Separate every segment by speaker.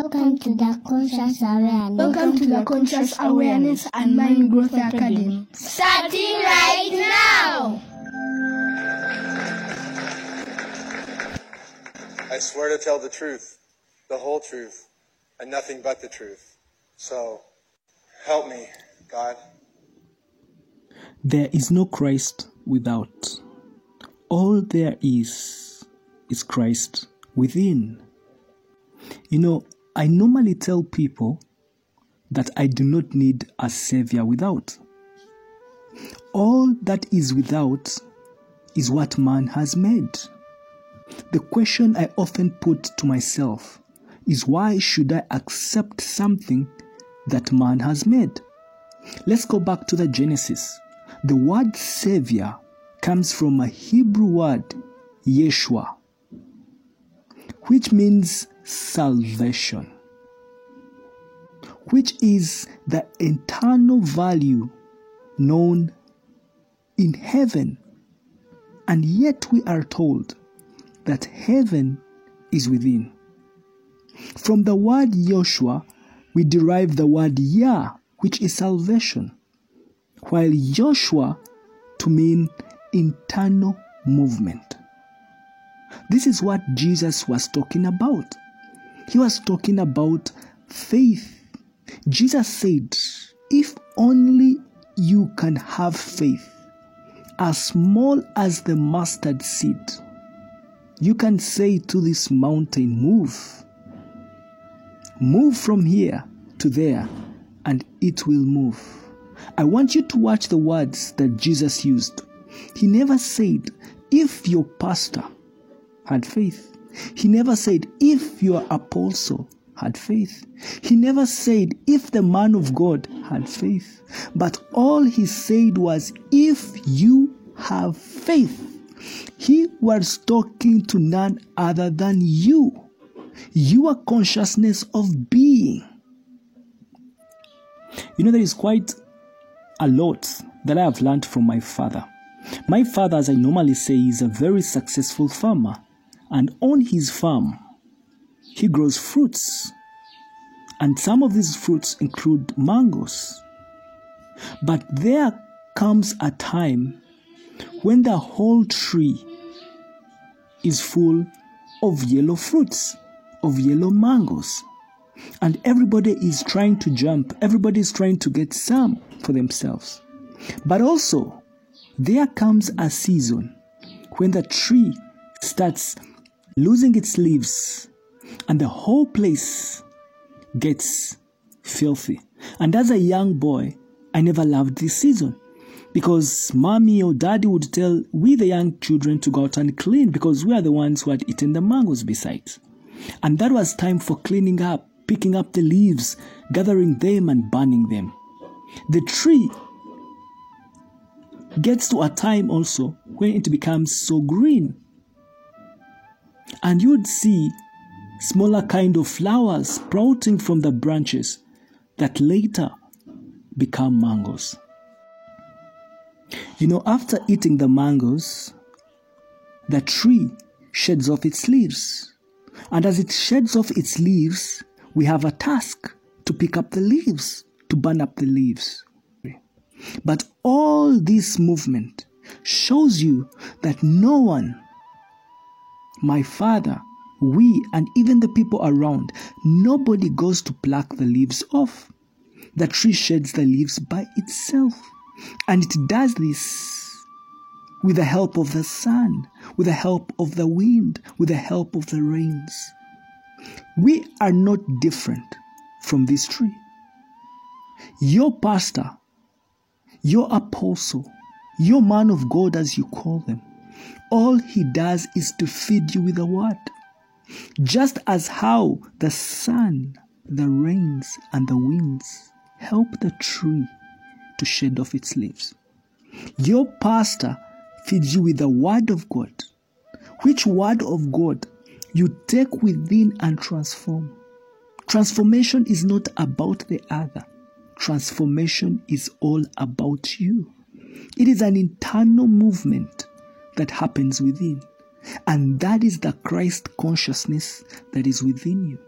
Speaker 1: Welcome to the Conscious Awareness.
Speaker 2: Welcome to the Conscious Awareness and Mind Growth Academy.
Speaker 1: Starting right now!
Speaker 3: I swear to tell the truth, the whole truth, and nothing but the truth. So, help me, God.
Speaker 4: There is no Christ without. All there is is Christ within. You know, I normally tell people that I do not need a savior without. All that is without is what man has made. The question I often put to myself is why should I accept something that man has made? Let's go back to the Genesis. The word savior comes from a Hebrew word, Yeshua, which means salvation, which is the eternal value known in heaven. And yet we are told that heaven is within. From the word Joshua, we derive the word Yah, which is salvation, while Joshua to mean internal movement. This is what Jesus was talking about. He was talking about faith. Jesus said, If only you can have faith, as small as the mustard seed, you can say to this mountain, Move. Move from here to there, and it will move. I want you to watch the words that Jesus used. He never said, If your pastor had faith. He never said, If your apostle had faith. He never said, If the man of God had faith. But all he said was, If you have faith. He was talking to none other than you, your consciousness of being. You know, there is quite a lot that I have learned from my father. My father, as I normally say, is a very successful farmer, and on his farm, he grows fruits. And some of these fruits include mangoes. But there comes a time when the whole tree is full of yellow fruits, of yellow mangoes. And everybody is trying to jump, everybody is trying to get some for themselves. But also, there comes a season when the tree starts losing its leaves and the whole place gets filthy. And as a young boy, I never loved this season because mommy or daddy would tell we the young children to go out and clean because we are the ones who had eaten the mangoes besides. And that was time for cleaning up, picking up the leaves, gathering them and burning them. The tree gets to a time also when it becomes so green. And you'd see smaller kind of flowers sprouting from the branches that later become mangoes. You know, after eating the mangoes, the tree sheds off its leaves. And as it sheds off its leaves, we have a task to pick up the leaves, to burn up the leaves. But all this movement shows you that no one, my father, we, and even the people around, nobody goes to pluck the leaves off. The tree sheds the leaves by itself. And it does this with the help of the sun, with the help of the wind, with the help of the rains. We are not different from this tree. Your pastor, your apostle, your man of God, as you call them, all he does is to feed you with the word. Just as how the sun, the rains, and the winds help the tree to shed off its leaves. Your pastor feeds you with the word of God, which word of God you take within and transform. Transformation is not about the other. Transformation is all about you. It is an internal movement that happens within. And that is the Christ consciousness that is within you.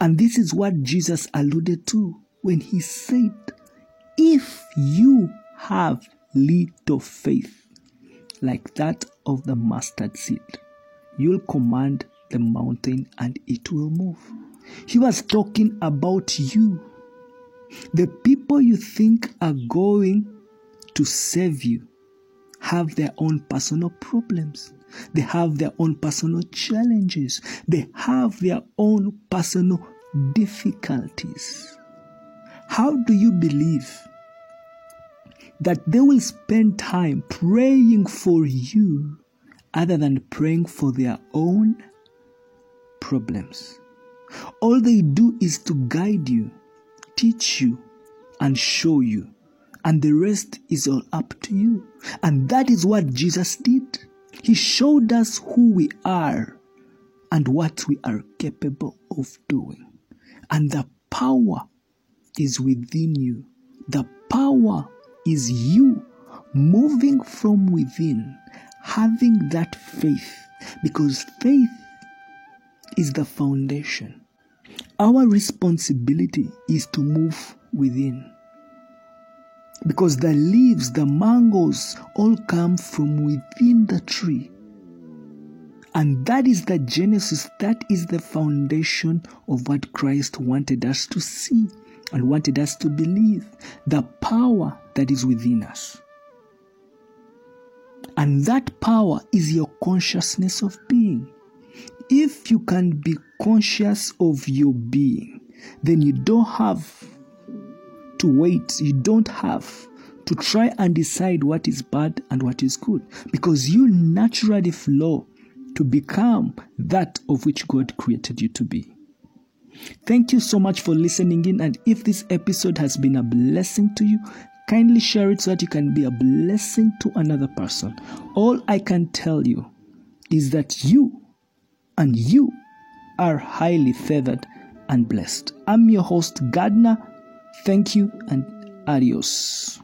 Speaker 4: And this is what Jesus alluded to when he said, If you have little faith, like that of the mustard seed, you'll command the mountain and it will move. He was talking about you. The people you think are going to save you have their own personal problems. They have their own personal challenges. They have their own personal difficulties. How do you believe that they will spend time praying for you other than praying for their own problems? All they do is to guide you, teach you, and show you. And the rest is all up to you. And that is what Jesus did. He showed us who we are and what we are capable of doing. And the power is within you. The power is you moving from within, having that faith, because faith is the foundation. Our responsibility is to move within. Because the leaves, the mangoes, all come from within the tree. And that is the genesis, that is the foundation of what Christ wanted us to see and wanted us to believe the power that is within us. And that power is your consciousness of being. If you can be conscious of your being, then you don't have to wait, you don't have to try and decide what is bad and what is good because you naturally flow to become that of which God created you to be. Thank you so much for listening in. And if this episode has been a blessing to you, kindly share it so that you can be a blessing to another person. All I can tell you is that you and you are highly favored and blessed. I'm your host, Gardner. Thank you and adios.